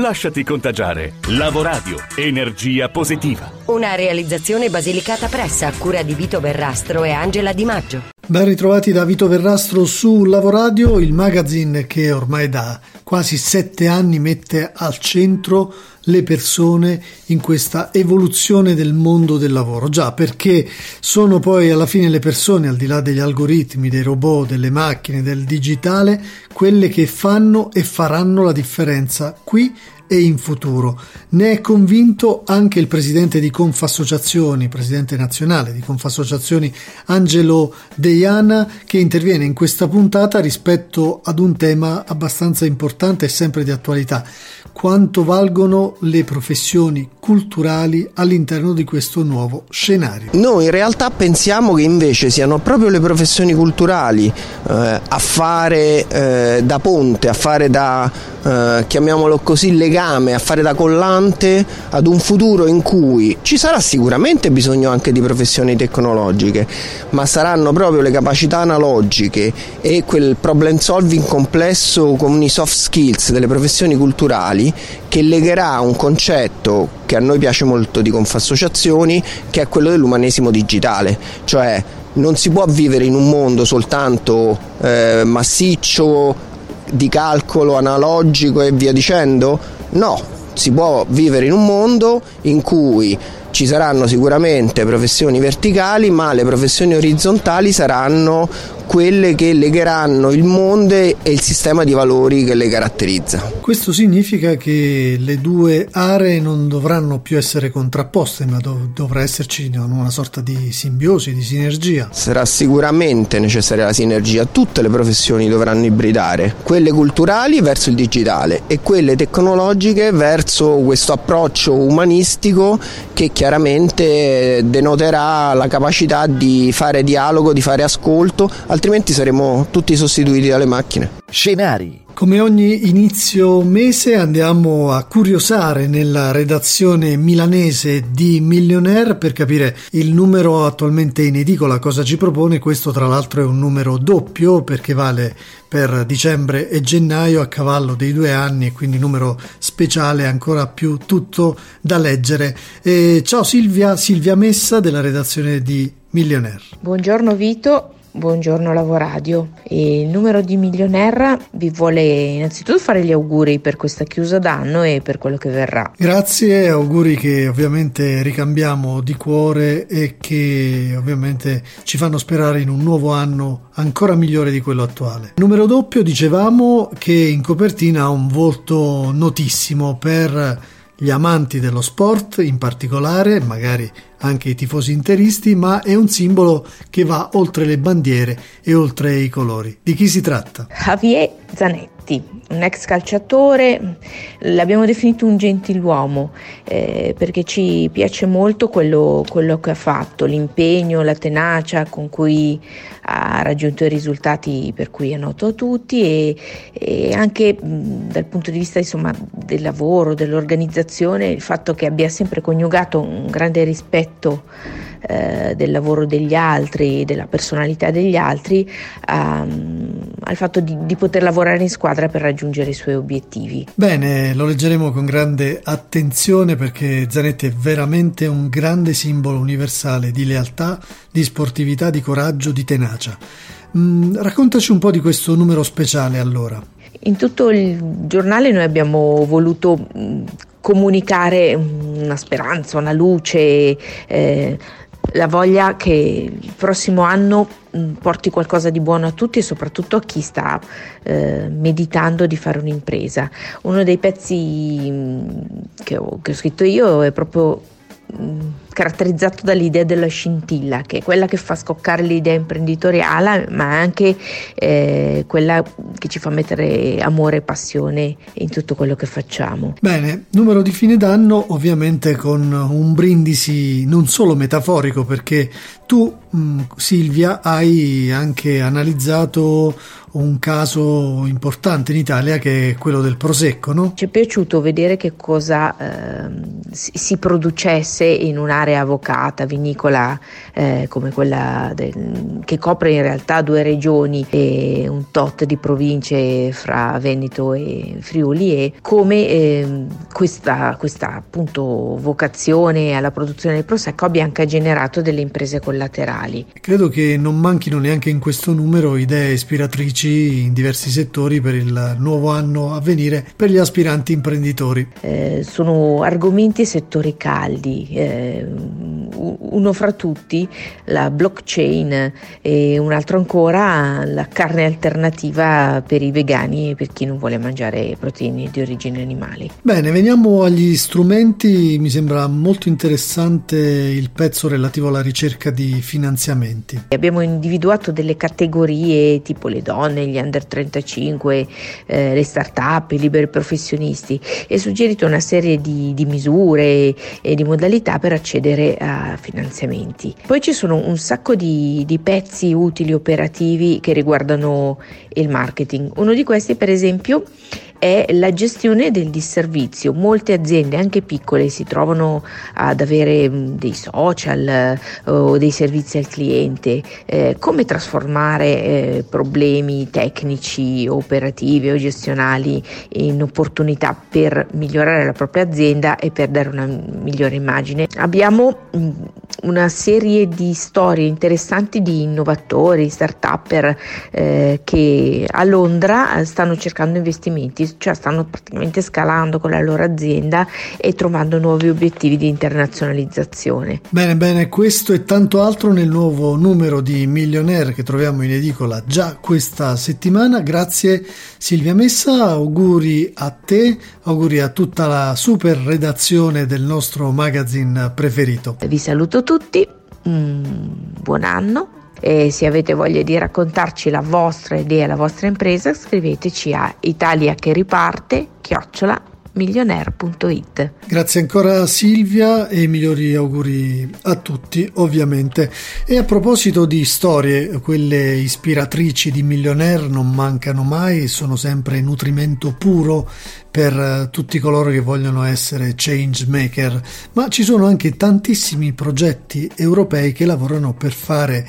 Lasciati contagiare. Lavoradio, energia positiva. Una realizzazione basilicata pressa a cura di Vito Verrastro e Angela Di Maggio. Ben ritrovati da Vito Verrastro su Lavoradio, il magazine che ormai da quasi sette anni mette al centro le persone in questa evoluzione del mondo del lavoro. Già, perché sono poi alla fine le persone, al di là degli algoritmi, dei robot, delle macchine, del digitale, quelle che fanno e faranno la differenza qui e in futuro. Ne è convinto anche il presidente di Confassociazioni, presidente nazionale di Confassociazioni Angelo Deiana, che interviene in questa puntata rispetto ad un tema abbastanza importante e sempre di attualità. Quanto valgono le professioni culturali all'interno di questo nuovo scenario? Noi in realtà pensiamo che invece siano proprio le professioni culturali eh, a fare eh, da ponte, a fare da, eh, chiamiamolo così, legame, a fare da collante ad un futuro in cui ci sarà sicuramente bisogno anche di professioni tecnologiche, ma saranno proprio le capacità analogiche e quel problem solving complesso con i soft skills delle professioni culturali che legherà un concetto che a noi piace molto di Confassociazioni, che è quello dell'umanesimo digitale, cioè non si può vivere in un mondo soltanto eh, massiccio, di calcolo analogico e via dicendo? No, si può vivere in un mondo in cui ci saranno sicuramente professioni verticali, ma le professioni orizzontali saranno quelle che legheranno il mondo e il sistema di valori che le caratterizza. Questo significa che le due aree non dovranno più essere contrapposte, ma dov- dovrà esserci una sorta di simbiosi, di sinergia. Sarà sicuramente necessaria la sinergia, tutte le professioni dovranno ibridare, quelle culturali verso il digitale e quelle tecnologiche verso questo approccio umanistico che chiaramente denoterà la capacità di fare dialogo, di fare ascolto, altrimenti saremo tutti sostituiti dalle macchine. Scenari. Come ogni inizio mese andiamo a curiosare nella redazione milanese di Millionaire per capire il numero attualmente in edicola, cosa ci propone. Questo tra l'altro è un numero doppio perché vale per dicembre e gennaio a cavallo dei due anni e quindi numero speciale ancora più tutto da leggere. E ciao Silvia, Silvia Messa della redazione di Millionaire. Buongiorno Vito, Buongiorno Lavoradio. Il numero di Milionaire vi vuole innanzitutto fare gli auguri per questa chiusa d'anno e per quello che verrà. Grazie, auguri che ovviamente ricambiamo di cuore e che ovviamente ci fanno sperare in un nuovo anno ancora migliore di quello attuale. Numero doppio dicevamo che in copertina ha un volto notissimo per gli amanti dello sport in particolare, magari anche i tifosi interisti, ma è un simbolo che va oltre le bandiere e oltre i colori. Di chi si tratta? Javier Zanetti, un ex calciatore, l'abbiamo definito un gentiluomo eh, perché ci piace molto quello, quello, che ha fatto, l'impegno, la tenacia con cui ha raggiunto i risultati per cui è noto a tutti e, e anche mh, dal punto di vista insomma, del lavoro, dell'organizzazione, il fatto che abbia sempre coniugato un grande rispetto eh, del lavoro degli altri, della personalità degli altri, um, al fatto di, di, poter lavorare in squadra per raggiungere i suoi obiettivi. Bene, lo leggeremo con grande attenzione perché Zanetti è veramente un grande simbolo universale di lealtà, di sportività, di coraggio, di tenacia. Mm, raccontaci un po' di questo numero speciale allora. In tutto il giornale noi abbiamo voluto mm, comunicare una speranza, una luce, eh, la voglia che il prossimo anno mm, porti qualcosa di buono a tutti e soprattutto a chi sta eh, meditando di fare un'impresa. Uno dei pezzi mm, che ho, che ho scritto io è proprio mm, caratterizzato dall'idea della scintilla, che è quella che fa scoccare l'idea imprenditoriale, ma anche eh, quella che ci fa mettere amore e passione in tutto quello che facciamo. Bene, numero di fine d'anno ovviamente con un brindisi non solo metaforico perché tu mm, Silvia hai anche analizzato un caso importante in Italia che è quello del Prosecco, no? Ci è piaciuto vedere che cosa eh, si producesse in un'area avocata, vinicola eh, come quella del, che copre in realtà due regioni e un tot di province fra Veneto e Friuli e come eh, questa, questa appunto vocazione alla produzione del Prosecco abbia anche generato delle imprese collaterali. Credo che non manchino neanche in questo numero idee ispiratrici in diversi settori per il nuovo anno a venire per gli aspiranti imprenditori. Eh, sono argomenti e settori caldi, eh, uno fra tutti la blockchain e un altro ancora la carne alternativa per i vegani e per chi non vuole mangiare proteine di origine animali. Bene, veniamo agli strumenti, mi sembra molto interessante il pezzo relativo alla ricerca di finanziamenti. Abbiamo individuato delle categorie tipo le donne, donne, gli under 35, eh, le start-up, i liberi professionisti e suggerito una serie di, di misure e di modalità per accedere a finanziamenti. Poi ci sono un sacco di, di pezzi utili operativi che riguardano il marketing. Uno di questi, per esempio, è la gestione del disservizio. Molte aziende, anche piccole, si trovano ad avere mm, dei social eh, o dei servizi al cliente. Eh, come trasformare eh, problemi tecnici, operativi o gestionali in opportunità per migliorare la propria azienda e per dare una migliore immagine. Abbiamo mm, una serie di storie interessanti di innovatori, start-upper eh, che a Londra stanno cercando investimenti cioè stanno praticamente scalando con la loro azienda e trovando nuovi obiettivi di internazionalizzazione. Bene, bene, questo e tanto altro nel nuovo numero di Millionaire che troviamo in edicola già questa settimana. Grazie Silvia Messa, auguri a te, auguri a tutta la super redazione del nostro magazine preferito. Vi saluto tutti, mm, buon anno. E se avete voglia di raccontarci la vostra idea, la vostra impresa, scriveteci a Italia che riparte, chiocciola milionaire.it. Grazie ancora Silvia e migliori auguri a tutti ovviamente. E a proposito di storie, quelle ispiratrici di Millionaire non mancano mai, sono sempre nutrimento puro per tutti coloro che vogliono essere change maker, ma ci sono anche tantissimi progetti europei che lavorano per fare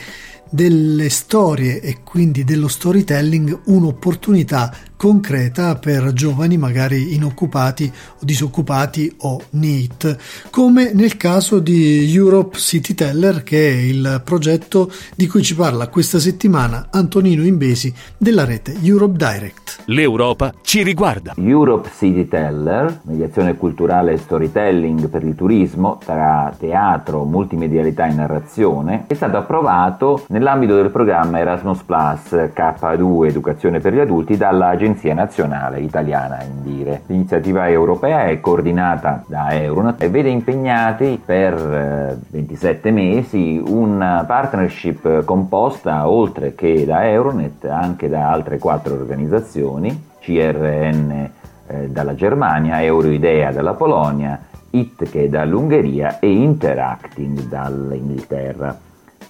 delle storie e quindi dello storytelling un'opportunità concreta per giovani magari inoccupati o disoccupati o NEET, come nel caso di Europe City Teller che è il progetto di cui ci parla questa settimana Antonino Imbesi della rete Europe Direct. L'Europa ci riguarda. Europe City Teller, mediazione culturale e storytelling per il turismo tra teatro, multimedialità e narrazione, è stato approvato nell'ambito del programma Erasmus Plus K2 Educazione per gli adulti dall'Agenzia Agenzia Nazionale Italiana Indire. L'iniziativa europea è coordinata da Euronat e vede impegnati per 27 eh, mesi una partnership composta oltre che da Euronet anche da altre quattro organizzazioni, CRN eh, dalla Germania, Euroidea dalla Polonia, IT che è dall'Ungheria e Interacting dall'Inghilterra.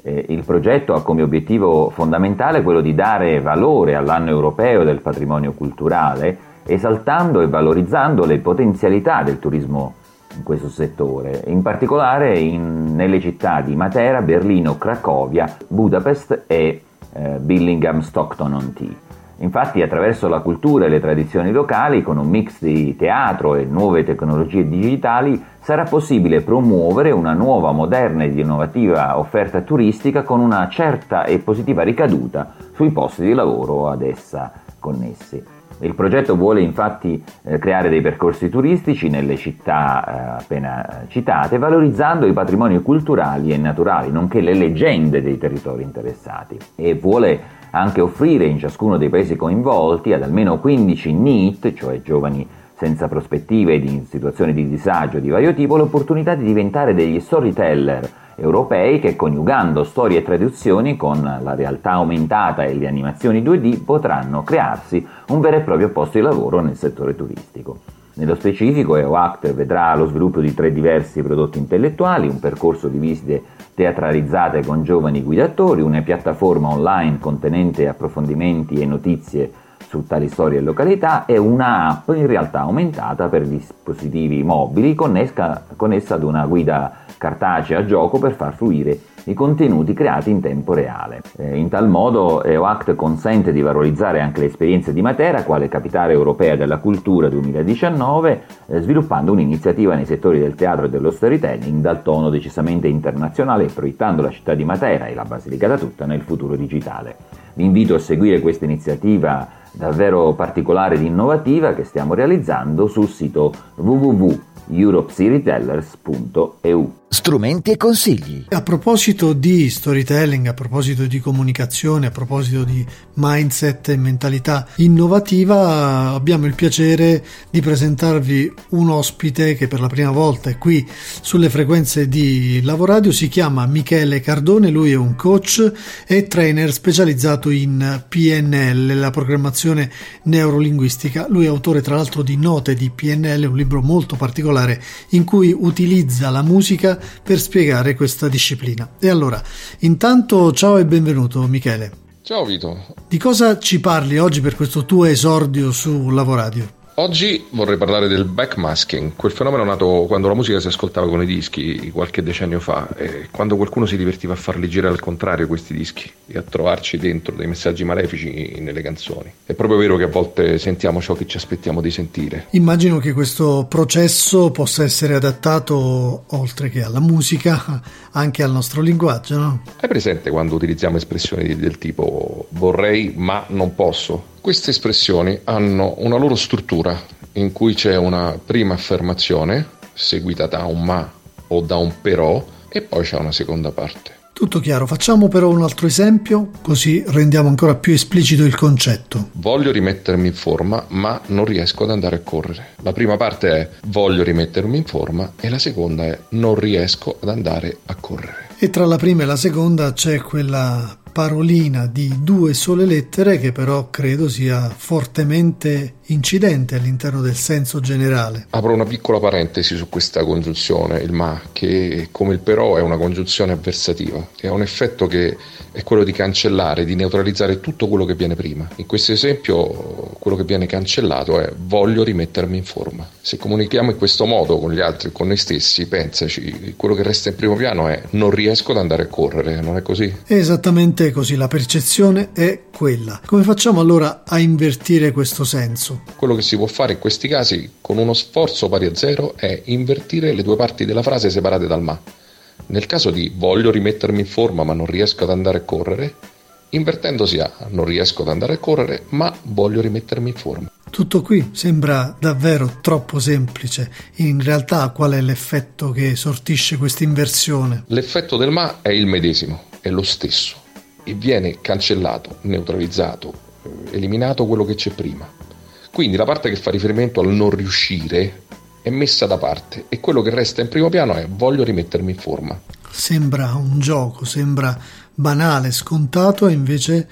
Eh, il progetto ha come obiettivo fondamentale quello di dare valore all'anno europeo del patrimonio culturale, esaltando e valorizzando le potenzialità del turismo in questo settore, in particolare in, nelle città di Matera, Berlino, Cracovia, Budapest e eh, Billingham Stockton on Tee. Infatti attraverso la cultura e le tradizioni locali, con un mix di teatro e nuove tecnologie digitali, sarà possibile promuovere una nuova, moderna ed innovativa offerta turistica con una certa e positiva ricaduta sui posti di lavoro ad essa connessi. Il progetto vuole infatti eh, creare dei percorsi turistici nelle città eh, appena citate, valorizzando i patrimoni culturali e naturali, nonché le leggende dei territori interessati e vuole anche offrire in ciascuno dei paesi coinvolti ad almeno 15 NEET, cioè giovani senza prospettive ed in situazioni di disagio di vario tipo, l'opportunità di diventare degli storyteller europei che coniugando storie e traduzioni con la realtà aumentata e le animazioni 2D potranno crearsi un vero e proprio posto di lavoro nel settore turistico. Nello specifico EOACT vedrà lo sviluppo di tre diversi prodotti intellettuali, un percorso di visite teatralizzate con giovani guidatori, una piattaforma online contenente approfondimenti e notizie su tali storie e località e una app in realtà aumentata per dispositivi mobili connessa, connessa ad una guida cartacea a gioco per far fruire i contenuti creati in tempo reale. Eh, in tal modo EOACT consente di valorizzare anche le esperienze di Matera quale capitale europea della cultura 2019, eh, sviluppando un'iniziativa nei settori del teatro e dello storytelling dal tono decisamente internazionale e proiettando la città di Matera e la Basilicata tutta nel futuro digitale. Vi invito a seguire questa iniziativa davvero particolare ed innovativa che stiamo realizzando sul sito www.europesiretailers.eu strumenti e consigli. A proposito di storytelling, a proposito di comunicazione, a proposito di mindset e mentalità innovativa, abbiamo il piacere di presentarvi un ospite che per la prima volta è qui sulle frequenze di Lavoradio, si chiama Michele Cardone, lui è un coach e trainer specializzato in PNL, la programmazione neurolinguistica. Lui è autore tra l'altro di Note di PNL, un libro molto particolare in cui utilizza la musica per spiegare questa disciplina. E allora, intanto ciao e benvenuto Michele. Ciao Vito. Di cosa ci parli oggi per questo tuo esordio su Lavoradio? Oggi vorrei parlare del backmasking, quel fenomeno nato quando la musica si ascoltava con i dischi qualche decennio fa e quando qualcuno si divertiva a farli girare al contrario questi dischi e a trovarci dentro dei messaggi malefici nelle canzoni. È proprio vero che a volte sentiamo ciò che ci aspettiamo di sentire. Immagino che questo processo possa essere adattato oltre che alla musica anche al nostro linguaggio, no? Hai presente quando utilizziamo espressioni del tipo vorrei ma non posso? Queste espressioni hanno una loro struttura in cui c'è una prima affermazione seguita da un ma o da un però e poi c'è una seconda parte. Tutto chiaro, facciamo però un altro esempio così rendiamo ancora più esplicito il concetto. Voglio rimettermi in forma ma non riesco ad andare a correre. La prima parte è voglio rimettermi in forma e la seconda è non riesco ad andare a correre. E tra la prima e la seconda c'è quella parolina di due sole lettere che però credo sia fortemente incidente all'interno del senso generale. Apro una piccola parentesi su questa congiunzione, il ma, che come il però è una congiunzione avversativa e ha un effetto che è quello di cancellare, di neutralizzare tutto quello che viene prima. In questo esempio quello che viene cancellato è voglio rimettermi in forma. Se comunichiamo in questo modo con gli altri e con noi stessi, pensaci, quello che resta in primo piano è non riesco ad andare a correre, non è così? È esattamente così, la percezione è quella. Come facciamo allora a invertire questo senso? Quello che si può fare in questi casi con uno sforzo pari a zero è invertire le due parti della frase separate dal ma. Nel caso di voglio rimettermi in forma ma non riesco ad andare a correre, invertendosi a non riesco ad andare a correre ma voglio rimettermi in forma. Tutto qui sembra davvero troppo semplice. In realtà qual è l'effetto che sortisce questa inversione? L'effetto del ma è il medesimo, è lo stesso e viene cancellato, neutralizzato, eh, eliminato quello che c'è prima. Quindi la parte che fa riferimento al non riuscire è messa da parte e quello che resta in primo piano è voglio rimettermi in forma. Sembra un gioco, sembra banale, scontato e invece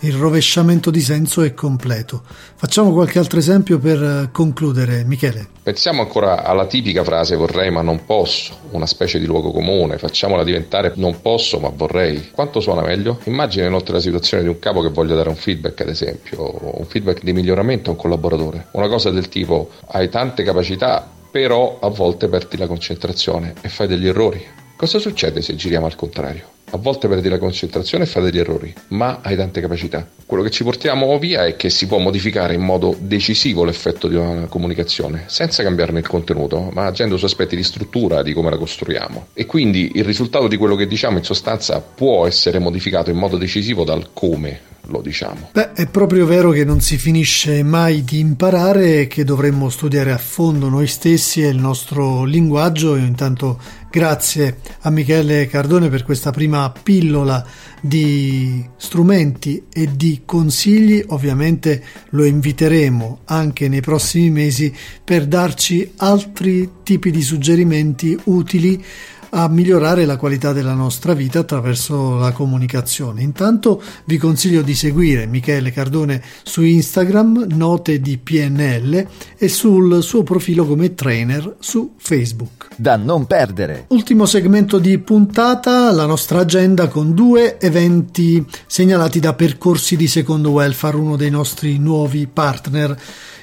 il rovesciamento di senso è completo. Facciamo qualche altro esempio per eh, concludere, Michele. Pensiamo ancora alla tipica frase vorrei ma non posso, una specie di luogo comune, facciamola diventare non posso ma vorrei. Quanto suona meglio? Immagina inoltre la situazione di un capo che voglia dare un feedback, ad esempio, un feedback di miglioramento a un collaboratore. Una cosa del tipo hai tante capacità, però a volte perdi la concentrazione e fai degli errori. Cosa succede se giriamo al contrario? A volte perdi la concentrazione e fai degli errori, ma hai tante capacità. Quello che ci portiamo via è che si può modificare in modo decisivo l'effetto di una comunicazione, senza cambiarne il contenuto, ma agendo su aspetti di struttura, di come la costruiamo. E quindi il risultato di quello che diciamo in sostanza può essere modificato in modo decisivo dal come lo diciamo. Beh, è proprio vero che non si finisce mai di imparare e che dovremmo studiare a fondo noi stessi e il nostro linguaggio. Io intanto Grazie a Michele Cardone per questa prima pillola di strumenti e di consigli. Ovviamente lo inviteremo anche nei prossimi mesi per darci altri tipi di suggerimenti utili a migliorare la qualità della nostra vita attraverso la comunicazione. Intanto vi consiglio di seguire Michele Cardone su Instagram, note di PNL e sul suo profilo come trainer su Facebook. Da non perdere. Ultimo segmento di puntata, la nostra agenda con due eventi segnalati da Percorsi di Secondo Welfare, uno dei nostri nuovi partner.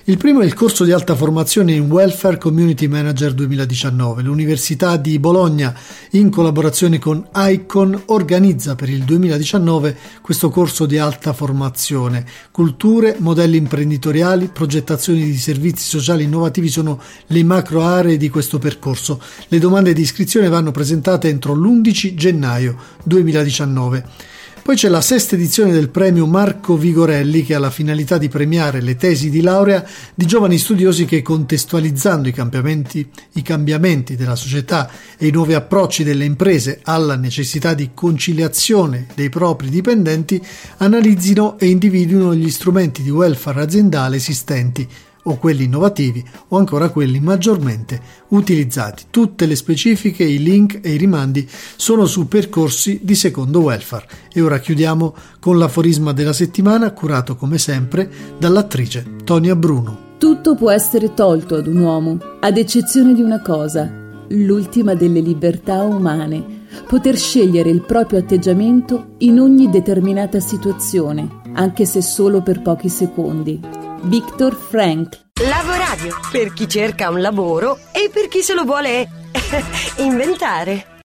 Il primo è il corso di alta formazione in Welfare Community Manager 2019. L'Università di Bologna, in collaborazione con ICON, organizza per il 2019 questo corso di alta formazione. Culture, modelli imprenditoriali, progettazioni di servizi sociali innovativi sono le macro aree di questo percorso. Le domande di iscrizione vanno presentate entro l'11 gennaio 2019. Poi c'è la sesta edizione del premio Marco Vigorelli che ha la finalità di premiare le tesi di laurea di giovani studiosi che contestualizzando i cambiamenti, i cambiamenti della società e i nuovi approcci delle imprese alla necessità di conciliazione dei propri dipendenti analizzino e individuino gli strumenti di welfare aziendale esistenti o quelli innovativi o ancora quelli maggiormente utilizzati. Tutte le specifiche, i link e i rimandi sono su percorsi di secondo welfare. E ora chiudiamo con l'aforisma della settimana curato come sempre dall'attrice Tonia Bruno. Tutto può essere tolto ad un uomo, ad eccezione di una cosa, l'ultima delle libertà umane, poter scegliere il proprio atteggiamento in ogni determinata situazione, anche se solo per pochi secondi. Viktor Frank. Lavoradio per chi cerca un lavoro e per chi se lo vuole inventare.